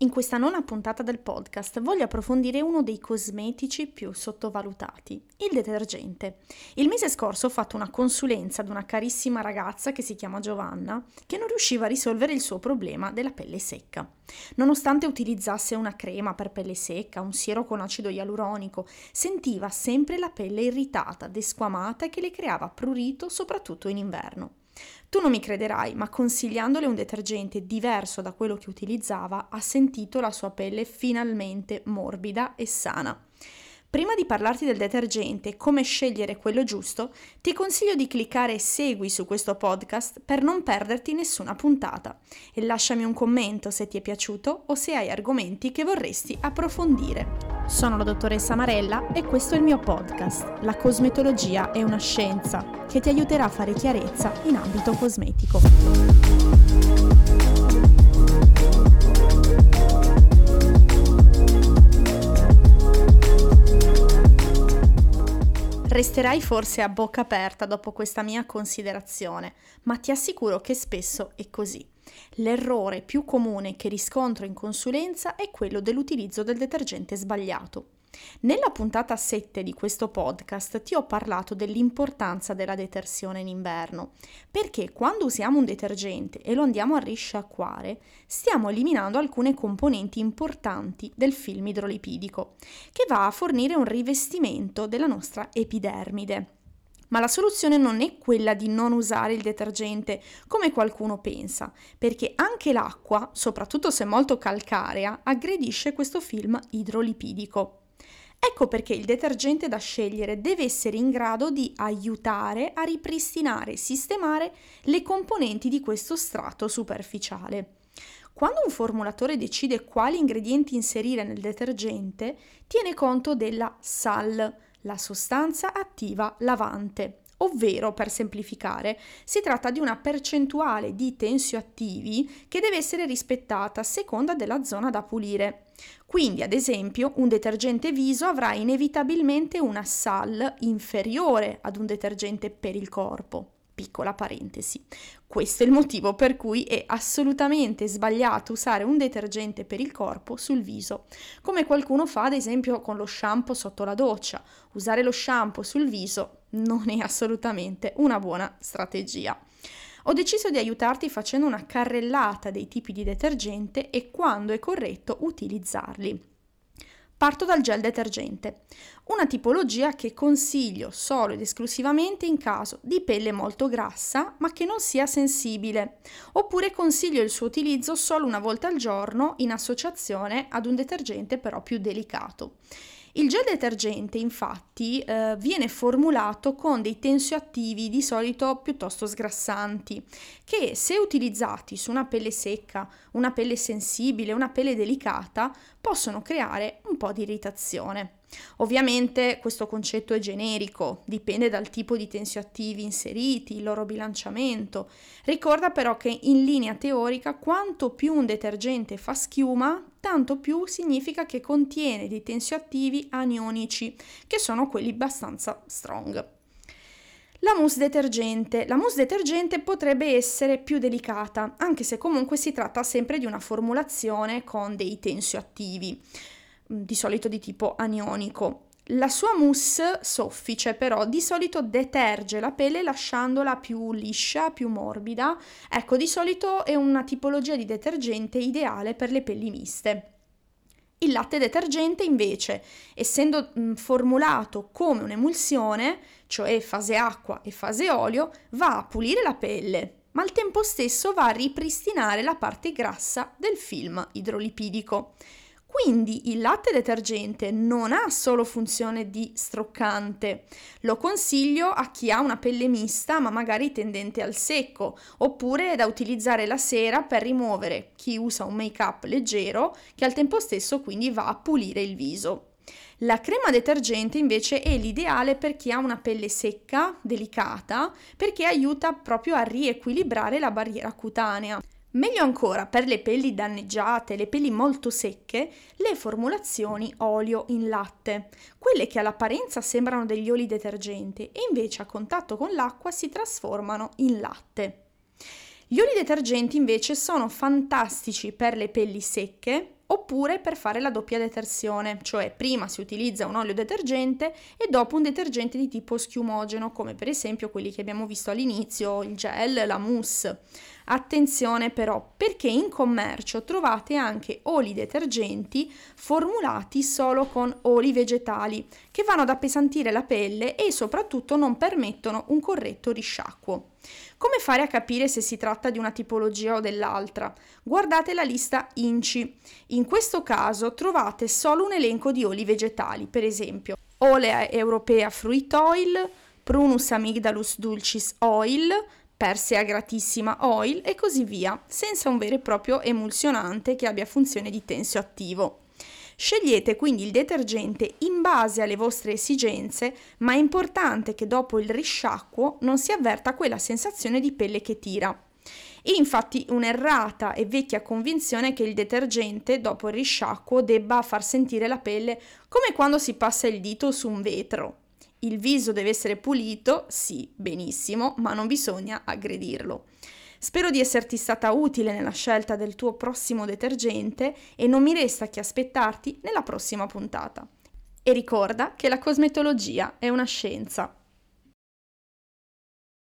In questa nona puntata del podcast voglio approfondire uno dei cosmetici più sottovalutati, il detergente. Il mese scorso ho fatto una consulenza ad una carissima ragazza che si chiama Giovanna, che non riusciva a risolvere il suo problema della pelle secca. Nonostante utilizzasse una crema per pelle secca, un siero con acido ialuronico, sentiva sempre la pelle irritata, desquamata e che le creava prurito soprattutto in inverno. Tu non mi crederai, ma consigliandole un detergente diverso da quello che utilizzava, ha sentito la sua pelle finalmente morbida e sana. Prima di parlarti del detergente e come scegliere quello giusto, ti consiglio di cliccare segui su questo podcast per non perderti nessuna puntata e lasciami un commento se ti è piaciuto o se hai argomenti che vorresti approfondire. Sono la dottoressa Marella e questo è il mio podcast. La cosmetologia è una scienza che ti aiuterà a fare chiarezza in ambito cosmetico. Resterai forse a bocca aperta dopo questa mia considerazione, ma ti assicuro che spesso è così. L'errore più comune che riscontro in consulenza è quello dell'utilizzo del detergente sbagliato. Nella puntata 7 di questo podcast ti ho parlato dell'importanza della detersione in inverno, perché quando usiamo un detergente e lo andiamo a risciacquare, stiamo eliminando alcune componenti importanti del film idrolipidico, che va a fornire un rivestimento della nostra epidermide. Ma la soluzione non è quella di non usare il detergente come qualcuno pensa, perché anche l'acqua, soprattutto se molto calcarea, aggredisce questo film idrolipidico. Ecco perché il detergente da scegliere deve essere in grado di aiutare a ripristinare e sistemare le componenti di questo strato superficiale. Quando un formulatore decide quali ingredienti inserire nel detergente, tiene conto della SAL, la sostanza attiva lavante, ovvero, per semplificare, si tratta di una percentuale di tensioattivi che deve essere rispettata a seconda della zona da pulire. Quindi, ad esempio, un detergente viso avrà inevitabilmente una SAL inferiore ad un detergente per il corpo. Piccola parentesi. Questo è il motivo per cui è assolutamente sbagliato usare un detergente per il corpo sul viso, come qualcuno fa ad esempio con lo shampoo sotto la doccia. Usare lo shampoo sul viso non è assolutamente una buona strategia. Ho deciso di aiutarti facendo una carrellata dei tipi di detergente e quando è corretto utilizzarli. Parto dal gel detergente, una tipologia che consiglio solo ed esclusivamente in caso di pelle molto grassa ma che non sia sensibile, oppure consiglio il suo utilizzo solo una volta al giorno in associazione ad un detergente però più delicato. Il gel detergente infatti eh, viene formulato con dei tensioattivi di solito piuttosto sgrassanti che se utilizzati su una pelle secca, una pelle sensibile, una pelle delicata possono creare un po' di irritazione. Ovviamente questo concetto è generico, dipende dal tipo di tensioattivi inseriti, il loro bilanciamento. Ricorda però che in linea teorica quanto più un detergente fa schiuma, tanto più significa che contiene dei tensioattivi anionici, che sono quelli abbastanza strong. La mousse detergente. La mousse detergente potrebbe essere più delicata, anche se comunque si tratta sempre di una formulazione con dei tensioattivi. Mm, di solito di tipo anionico. La sua mousse soffice però di solito deterge la pelle lasciandola più liscia, più morbida. Ecco, di solito è una tipologia di detergente ideale per le pelli miste. Il latte detergente invece, essendo mh, mm, formulato come un'emulsione, cioè fase acqua e fase olio, va a pulire la pelle, ma al tempo stesso va a ripristinare la parte grassa del film idrolipidico. Quindi il latte detergente non ha solo funzione di struccante. Lo consiglio a chi ha una pelle mista ma magari tendente al secco, oppure da utilizzare la sera per rimuovere chi usa un make-up leggero che al tempo stesso quindi va a pulire il viso. La crema detergente invece è l'ideale per chi ha una pelle secca, delicata, perché aiuta proprio a riequilibrare la barriera cutanea. Meglio ancora per le pelli danneggiate, le pelli molto secche, le formulazioni olio in latte, quelle che all'apparenza sembrano degli oli detergenti e invece a contatto con l'acqua si trasformano in latte. Gli oli detergenti invece sono fantastici per le pelli secche oppure per fare la doppia detersione, cioè prima si utilizza un olio detergente e dopo un detergente di tipo schiumogeno, come per esempio quelli che abbiamo visto all'inizio, il gel, la mousse. Attenzione però perché in commercio trovate anche oli detergenti formulati solo con oli vegetali che vanno ad appesantire la pelle e soprattutto non permettono un corretto risciacquo. Come fare a capire se si tratta di una tipologia o dell'altra? Guardate la lista INCI. In questo caso trovate solo un elenco di oli vegetali, per esempio Olea Europea Fruit Oil, Prunus Amygdalus Dulcis Oil, Persea gratissima oil e così via, senza un vero e proprio emulsionante che abbia funzione di tensioattivo. Scegliete quindi il detergente in base alle vostre esigenze, ma è importante che dopo il risciacquo non si avverta quella sensazione di pelle che tira. Infatti un'errata e vecchia convinzione che il detergente dopo il risciacquo debba far sentire la pelle come quando si passa il dito su un vetro. Il viso deve essere pulito, sì, benissimo, ma non bisogna aggredirlo. Spero di esserti stata utile nella scelta del tuo prossimo detergente e non mi resta che aspettarti nella prossima puntata. E ricorda che la cosmetologia è una scienza